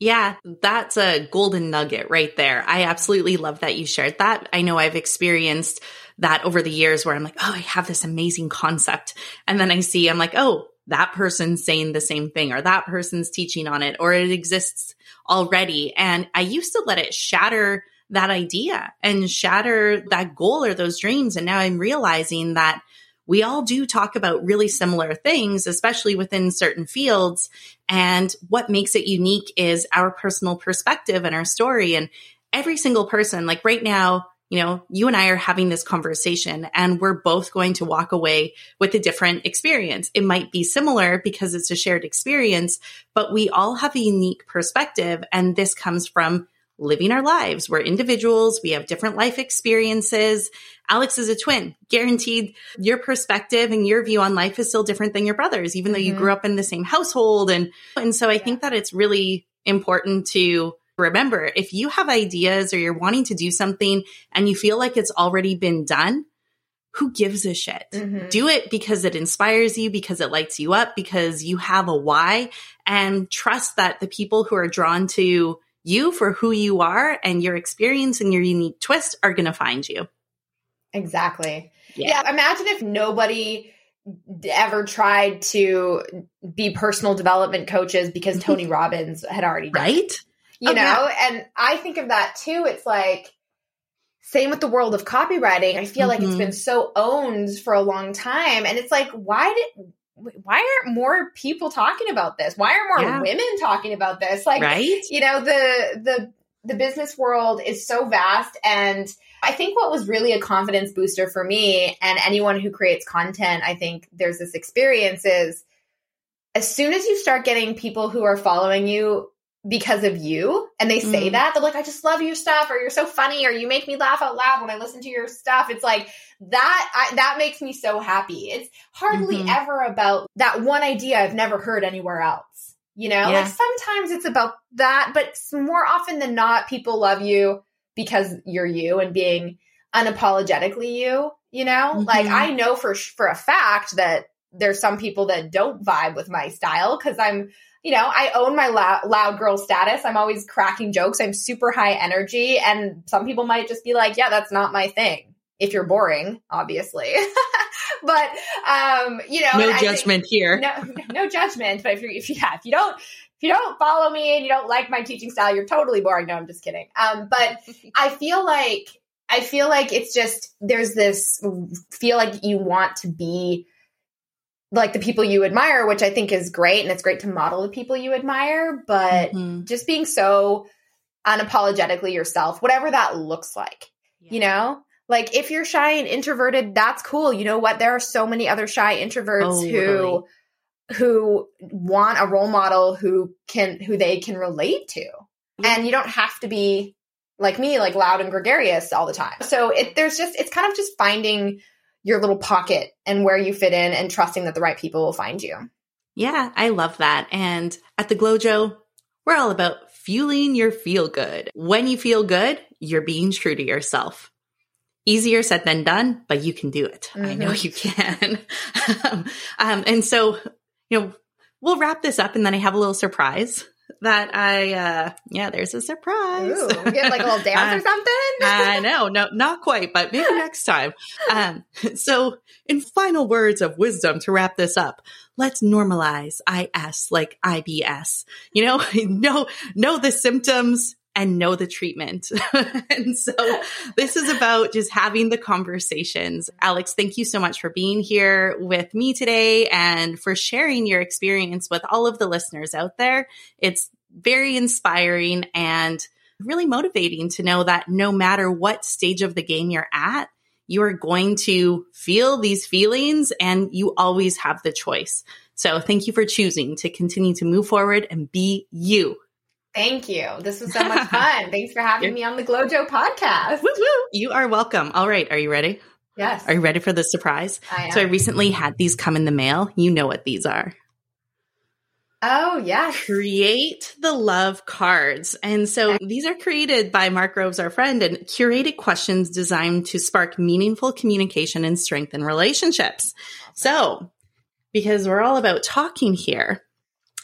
Speaker 1: Yeah, that's a golden nugget right there. I absolutely love that you shared that. I know I've experienced that over the years where I'm like, oh, I have this amazing concept. And then I see, I'm like, oh, that person's saying the same thing or that person's teaching on it or it exists already. And I used to let it shatter that idea and shatter that goal or those dreams. And now I'm realizing that we all do talk about really similar things, especially within certain fields. And what makes it unique is our personal perspective and our story. And every single person, like right now, you know, you and I are having this conversation and we're both going to walk away with a different experience. It might be similar because it's a shared experience, but we all have a unique perspective. And this comes from living our lives. We're individuals. We have different life experiences. Alex is a twin. Guaranteed your perspective and your view on life is still different than your brother's, even though you mm-hmm. grew up in the same household. And, and so I think that it's really important to remember if you have ideas or you're wanting to do something and you feel like it's already been done, who gives a shit? Mm-hmm. Do it because it inspires you, because it lights you up, because you have a why, and trust that the people who are drawn to you for who you are and your experience and your unique twist are going to find you.
Speaker 2: Exactly. Yeah. yeah. Imagine if nobody ever tried to be personal development coaches because [laughs] Tony Robbins had already done
Speaker 1: right.
Speaker 2: It you oh, know? Yeah. And I think of that too. It's like, same with the world of copywriting. I feel mm-hmm. like it's mm-hmm. been so owned for a long time. And it's like, why did, why aren't more people talking about this? Why are more yeah. women talking about this? Like, right? you know, the, the, the business world is so vast. And I think what was really a confidence booster for me and anyone who creates content, I think there's this experience is as soon as you start getting people who are following you because of you and they say mm. that they're like i just love your stuff or you're so funny or you make me laugh out loud when i listen to your stuff it's like that I, that makes me so happy it's hardly mm-hmm. ever about that one idea i've never heard anywhere else you know yeah. like sometimes it's about that but more often than not people love you because you're you and being unapologetically you you know mm-hmm. like i know for for a fact that there's some people that don't vibe with my style because i'm you know, I own my loud, loud girl status. I'm always cracking jokes. I'm super high energy. And some people might just be like, yeah, that's not my thing. If you're boring, obviously. [laughs] but, um, you know,
Speaker 1: no judgment think, here.
Speaker 2: No, [laughs] no judgment. But if you're, if you, yeah, if you don't, if you don't follow me and you don't like my teaching style, you're totally boring. No, I'm just kidding. Um, but [laughs] I feel like, I feel like it's just, there's this feel like you want to be like the people you admire, which I think is great. And it's great to model the people you admire, but mm-hmm. just being so unapologetically yourself, whatever that looks like, yeah. you know? Like if you're shy and introverted, that's cool. You know what? There are so many other shy introverts oh, who who want a role model who can who they can relate to. And you don't have to be like me, like loud and gregarious all the time. So it there's just it's kind of just finding your little pocket and where you fit in and trusting that the right people will find you.
Speaker 1: Yeah, I love that. And at the GlowJo, we're all about fueling your feel good. When you feel good, you're being true to yourself. Easier said than done, but you can do it. Mm-hmm. I know mm-hmm. you can. [laughs] um, and so, you know, we'll wrap this up and then I have a little surprise that I, uh, yeah, there's a surprise.
Speaker 2: Ooh, get like a little [laughs] dance uh, or something?
Speaker 1: I know, no, not quite, but maybe [laughs] next time. Um, so in final words of wisdom to wrap this up, let's normalize IS like IBS. You know, [laughs] know, know the symptoms, and know the treatment. [laughs] and so this is about just having the conversations. Alex, thank you so much for being here with me today and for sharing your experience with all of the listeners out there. It's very inspiring and really motivating to know that no matter what stage of the game you're at, you are going to feel these feelings and you always have the choice. So thank you for choosing to continue to move forward and be you.
Speaker 2: Thank you. This was so much [laughs] fun. Thanks for having me on the GlowJo podcast.
Speaker 1: Woo-woo. You are welcome. All right. Are you ready?
Speaker 2: Yes.
Speaker 1: Are you ready for the surprise?
Speaker 2: I
Speaker 1: so I recently had these come in the mail. You know what these are.
Speaker 2: Oh, yeah.
Speaker 1: Create the love cards. And so these are created by Mark Groves, our friend, and curated questions designed to spark meaningful communication and strengthen relationships. So, because we're all about talking here,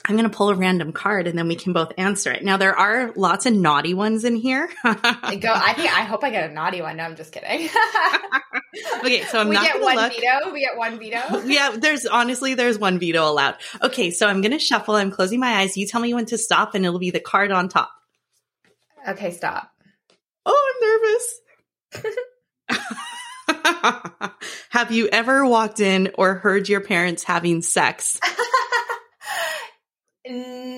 Speaker 1: I'm going to pull a random card and then we can both answer it. Now there are lots of naughty ones in here.
Speaker 2: Go. I think. I hope I get a naughty one. No, I'm just kidding. [laughs]
Speaker 1: okay, so I'm
Speaker 2: we
Speaker 1: not
Speaker 2: get one
Speaker 1: look.
Speaker 2: veto. We get one veto. [laughs]
Speaker 1: yeah, there's honestly there's one veto allowed. Okay, so I'm going to shuffle. I'm closing my eyes. You tell me when to stop, and it'll be the card on top.
Speaker 2: Okay, stop.
Speaker 1: Oh, I'm nervous. [laughs] Have you ever walked in or heard your parents having sex?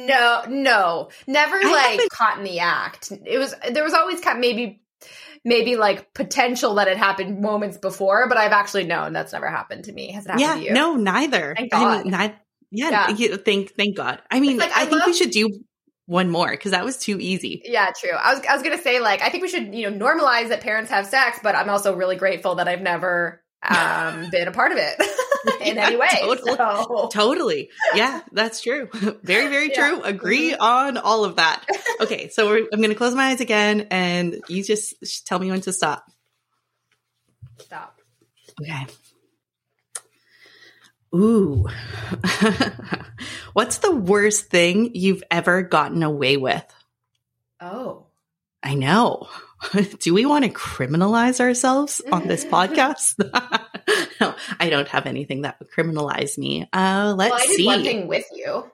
Speaker 2: No, no, never I like haven't... caught in the act. It was there was always kind of maybe maybe like potential that it happened moments before, but I've actually known that's never happened to me. Has it happened
Speaker 1: yeah,
Speaker 2: to you?
Speaker 1: No, neither.
Speaker 2: Thank God.
Speaker 1: I mean, not, yeah, yeah. thank thank God. I mean, like, I, I, think we should do one more because that was too easy.
Speaker 2: Yeah, true. I was I was gonna say like I think we should you know normalize that parents have sex, but I'm also really grateful that I've never um [laughs] been a part of it [laughs] in yeah, any way.
Speaker 1: Totally. So. totally. Yeah, that's true. [laughs] Very, very true. Agree mm-hmm. on all of that. Okay, so I'm going to close my eyes again and you just tell me when to stop.
Speaker 2: Stop.
Speaker 1: Okay. Ooh. What's the worst thing you've ever gotten away with?
Speaker 2: Oh.
Speaker 1: I know. [laughs] Do we want to criminalize ourselves on this [laughs] podcast? [laughs] no, I don't have anything that would criminalize me. Uh, let's well, I did see.
Speaker 2: One thing with you.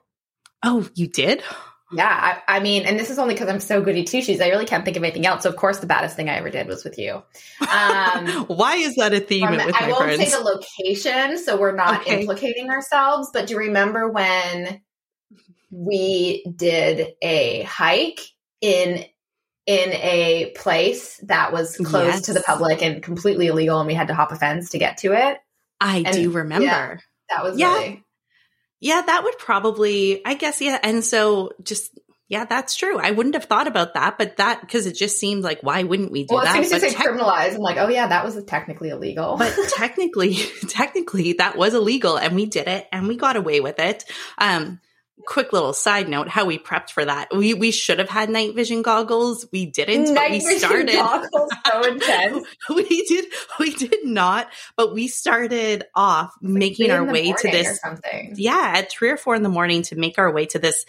Speaker 1: Oh, you did?
Speaker 2: Yeah, I, I mean, and this is only because I'm so goody two shoes. I really can't think of anything else. So, of course, the baddest thing I ever did was with you. Um,
Speaker 1: Why is that a theme with
Speaker 2: I
Speaker 1: won't
Speaker 2: friends? say the location, so we're not okay. implicating ourselves. But do you remember when we did a hike in in a place that was closed yes. to the public and completely illegal and we had to hop a fence to get to it.
Speaker 1: I and, do remember.
Speaker 2: Yeah, that was
Speaker 1: yeah.
Speaker 2: Really...
Speaker 1: Yeah, that would probably I guess yeah. And so just yeah, that's true. I wouldn't have thought about that, but that because it just seemed like why wouldn't we do
Speaker 2: well,
Speaker 1: that?
Speaker 2: Well, as soon as you say criminalize, I'm like, oh yeah, that was technically illegal.
Speaker 1: but [laughs] technically, [laughs] technically, that was illegal, and we did it, and we got away with it. Um, quick little side note how we prepped for that. We we should have had night vision goggles. We didn't
Speaker 2: night
Speaker 1: but we started.
Speaker 2: goggles so [laughs] intense.
Speaker 1: We did we did not but we started off making our way to this yeah at three or four in the morning to make our way to this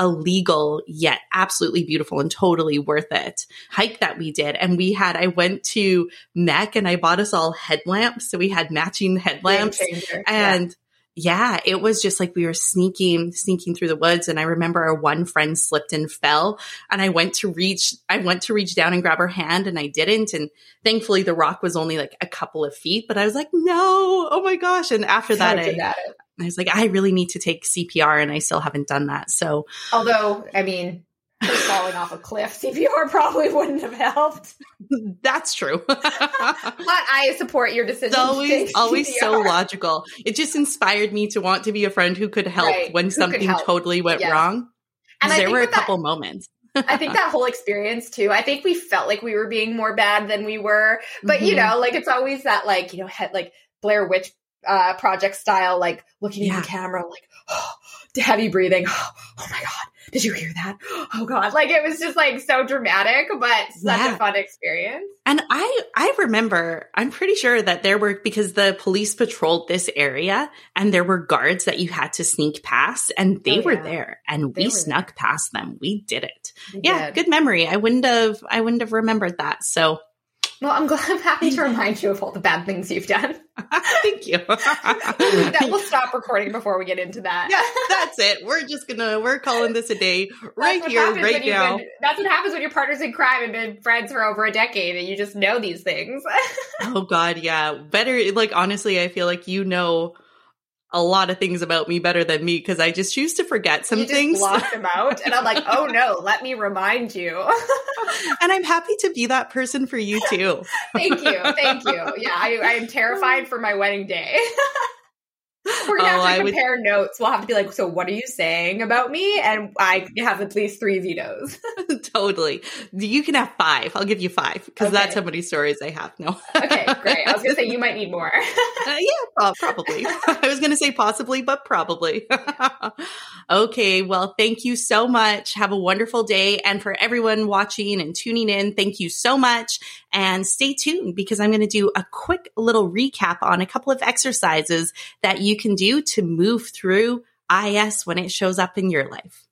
Speaker 1: illegal yet absolutely beautiful and totally worth it hike that we did. And we had, I went to MEC and I bought us all headlamps. So we had matching headlamps and yeah, it was just like we were sneaking, sneaking through the woods. And I remember our one friend slipped and fell. And I went to reach, I went to reach down and grab her hand and I didn't. And thankfully the rock was only like a couple of feet, but I was like, no, oh my gosh. And after that, I, I was like, I really need to take CPR and I still haven't done that. So,
Speaker 2: although, I mean, falling off a cliff, [laughs] CPR probably wouldn't have helped.
Speaker 1: That's true. [laughs] but
Speaker 2: I support your decision.
Speaker 1: It's always, always so logical. It just inspired me to want to be a friend who could help right. when who something help. totally went yes. wrong. And there were a couple that, moments.
Speaker 2: I think that whole experience too. I think we felt like we were being more bad than we were, but mm-hmm. you know, like it's always that like you know, head like Blair Witch uh, project style, like looking yeah. at the camera, like oh, [gasps] heavy breathing. Oh, [gasps] oh, my god, did you hear that? Oh god, like it was just like so dramatic, but such yeah. a fun experience.
Speaker 1: And I I remember, I'm pretty sure that there were because the police patrolled this area, and there were guards that you had to sneak past, and they oh, were there, and they we snuck there. past them. We did it. We yeah, did. good memory. I wouldn't have I wouldn't have remembered that. So
Speaker 2: well, I'm glad I'm happy to [laughs] remind you of all the bad things you've done. [laughs]
Speaker 1: Thank you. [laughs]
Speaker 2: that will stop recording before we get into that.
Speaker 1: Yeah, that's it. We're just gonna we're calling this a day right here, right now.
Speaker 2: Been, that's what happens when your partners in crime have been friends for over a decade and you just know these things.
Speaker 1: oh God, yeah. Better like honestly, I feel like you know a lot of things about me better than me because I just choose to forget some
Speaker 2: you
Speaker 1: things.
Speaker 2: Block them out, and I'm like, oh no, let me remind you. [laughs]
Speaker 1: and I'm happy to be that person for you too.
Speaker 2: thank you, thank you. [laughs] Yeah, I, I am terrified for my wedding day. [laughs] We're gonna oh, have to compare would... notes. We'll have to be like, so what are you saying about me? And I have at least three vetoes. [laughs] [laughs]
Speaker 1: totally. You can have five. I'll give you five because okay. that's how many stories I have. No.
Speaker 2: okay, great. I was gonna say you [laughs] might need more.
Speaker 1: uh, yeah, probably. I was gonna say possibly, but probably. okay. Well, thank you so much. Have a wonderful day. And for everyone watching and tuning in, thank you so much. And stay tuned because I'm going to do a quick little recap on a couple of exercises that you can do to move through IS when it shows up in your life.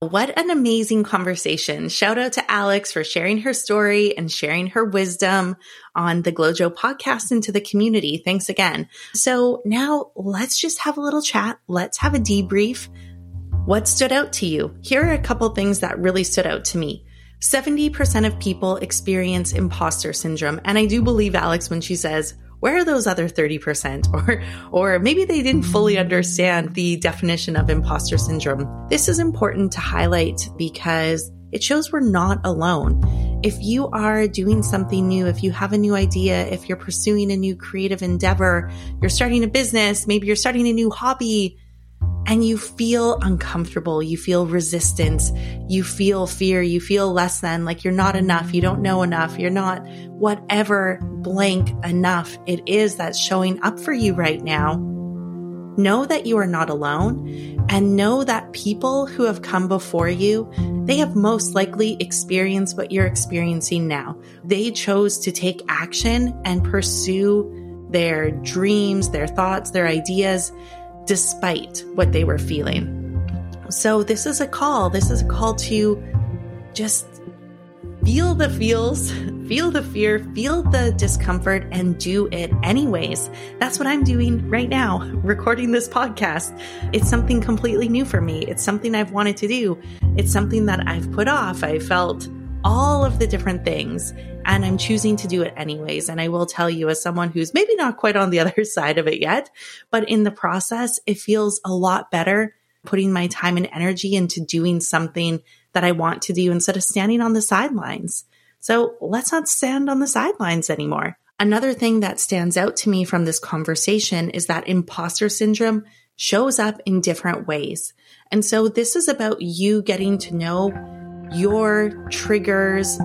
Speaker 1: What an amazing conversation. Shout out to Alex for sharing her story and sharing her wisdom on the GlowJo podcast into the community. Thanks again. So now let's just have a little chat. Let's have a debrief. What stood out to you? Here are a couple things that really stood out to me. 70% of people experience imposter syndrome. And I do believe Alex when she says, where are those other 30% [laughs] or or maybe they didn't fully understand the definition of imposter syndrome. This is important to highlight because it shows we're not alone. If you are doing something new, if you have a new idea, if you're pursuing a new creative endeavor, you're starting a business, maybe you're starting a new hobby, and you feel uncomfortable, you feel resistance, you feel fear, you feel less than, like you're not enough, you don't know enough, you're not whatever blank enough it is that's showing up for you right now. Know that you are not alone and know that people who have come before you, they have most likely experienced what you're experiencing now. They chose to take action and pursue their dreams, their thoughts, their ideas despite what they were feeling. So, this is a call. This is a call to just feel the feels, [laughs] feel the fear, feel the discomfort, and do it anyways. That's what I'm doing right now, [laughs] recording this podcast. It's something completely new for me. It's something I've wanted to do. It's something that I've put off. I felt all of the different things and I'm choosing to do it anyways. And I will tell you, as someone who's maybe not quite on the [laughs] other side of it yet, but in the process, it feels a lot better putting my time and energy into doing something that I want to do instead of standing on the sidelines. So let's not stand on the sidelines anymore. Another thing that stands out to me from this conversation is that imposter syndrome shows up in different ways. And so this is about you getting to know your triggers,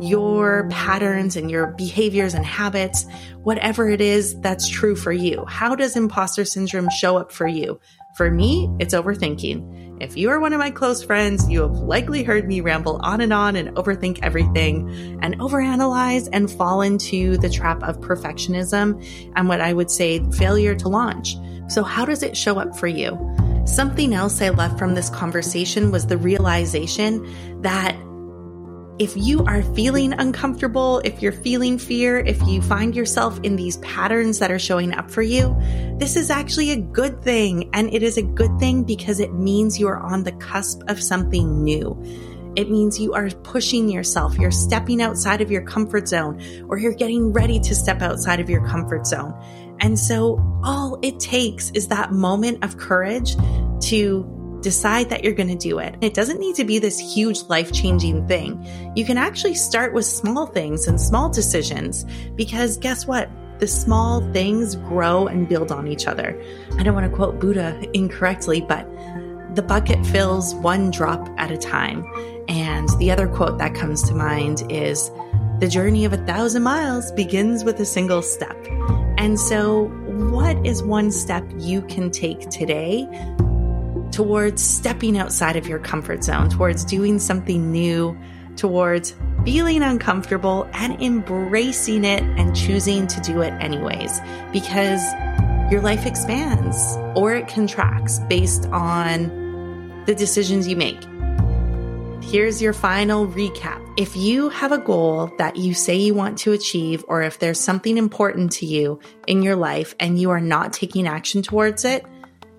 Speaker 1: your patterns and your behaviors and habits, whatever it is that's true for you. How does imposter syndrome show up for you? For me, it's overthinking. If you are one of my close friends, you have likely heard me ramble on and on and overthink everything and overanalyze and fall into the trap of perfectionism and what I would say failure to launch. So, how does it show up for you? Something else I left from this conversation was the realization that if you are feeling uncomfortable, if you're feeling fear, if you find yourself in these patterns that are showing up for you, this is actually a good thing. And it is a good thing because it means you are on the cusp of something new. It means you are pushing yourself. You're stepping outside of your comfort zone or you're getting ready to step outside of your comfort zone. And so all it takes is that moment of courage to decide that you're going to do it. It doesn't need to be this huge life changing thing. You can actually start with small things and small decisions because guess what? The small things grow and build on each other. I don't want to quote Buddha incorrectly, but the bucket fills one drop at a time. And the other quote that comes to mind is the journey of a thousand miles begins with a single step. And so, what is one step you can take today towards stepping outside of your comfort zone, towards doing something new, towards feeling uncomfortable and embracing it and choosing to do it anyways? Because your life expands or it contracts based on the decisions you make. Here's your final recap. If you have a goal that you say you want to achieve, or if there's something important to you in your life and you are not taking action towards it,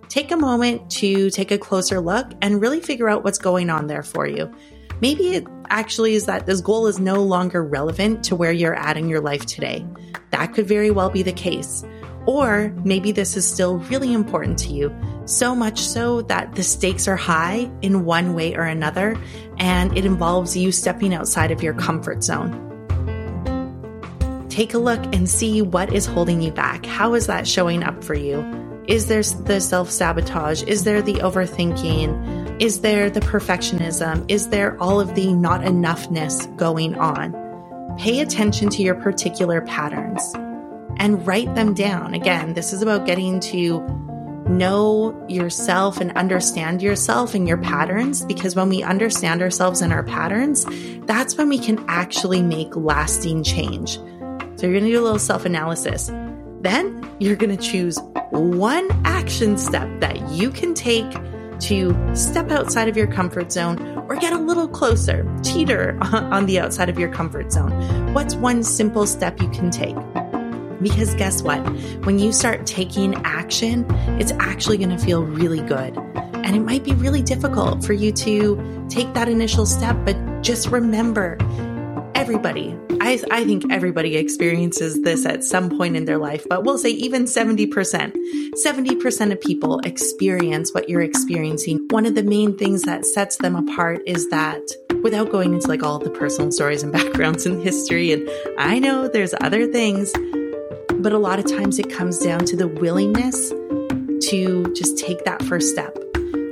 Speaker 1: take a moment to take a closer look and really figure out what's going on there for you. Maybe it actually is that this goal is no longer relevant to where you're at in your life today. That could very well be the case. Or maybe this is still really important to you, so much so that the stakes are high in one way or another, and it involves you stepping outside of your comfort zone. Take a look and see what is holding you back. How is that showing up for you? Is there the self sabotage? Is there the overthinking? Is there the perfectionism? Is there all of the not enoughness going on? Pay attention to your particular patterns and write them down. Again, this is about getting to know yourself and understand yourself and your patterns because when we understand ourselves and our patterns, that's when we can actually make lasting change. So you're going to do a little self analysis. Then you're going to choose one action step that you can take to step outside of your comfort zone or get a little closer, teeter [laughs] on the outside of your comfort zone. What's one simple step you can take? Because guess what? When you start taking action, it's actually going to feel really good. And it might be really difficult for you to take that initial step, but just remember everybody, I, I think everybody experiences this at some point in their life, but we'll say even 70%. 70% of people experience what you're experiencing. One of the main things that sets them apart is that without going into like all the personal stories and [laughs] backgrounds and history, and I know there's other things, but a lot of times it comes down to the willingness to just take that first step,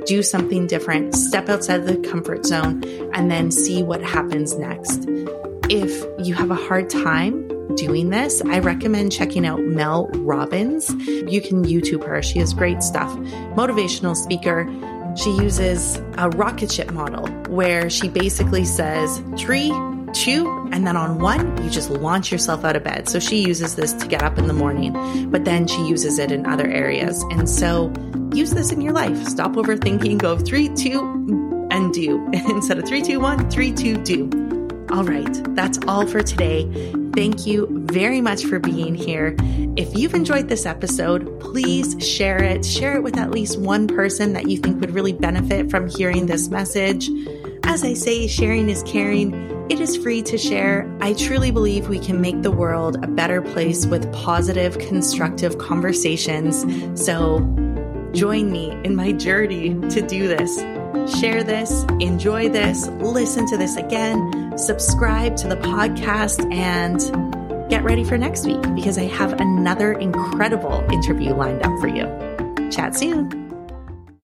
Speaker 1: do something different, step outside the comfort zone, and then see what happens next. If you have a hard time doing this, I recommend checking out Mel Robbins. You can YouTube her, she has great stuff. Motivational speaker. She uses a rocket ship model where she basically says three, two, and then on one, you just launch yourself out of bed. So she uses this to get up in the morning, but then she uses it in other areas. And so use this in your life. Stop overthinking, go three, two, and do [laughs] instead of three, two, one, three, two, do. All right, that's all for today. Thank you very much for being here. If you've enjoyed this episode, please share it. Share it with at least one person that you think would really benefit from hearing this message. As I say, sharing is caring. It is free to share. I truly believe we can make the world a better place with positive, constructive conversations. So join me in my journey to do this. Share this, enjoy this, listen to this again, subscribe to the podcast, and get ready for next week because I have another incredible interview lined up for you. Chat soon.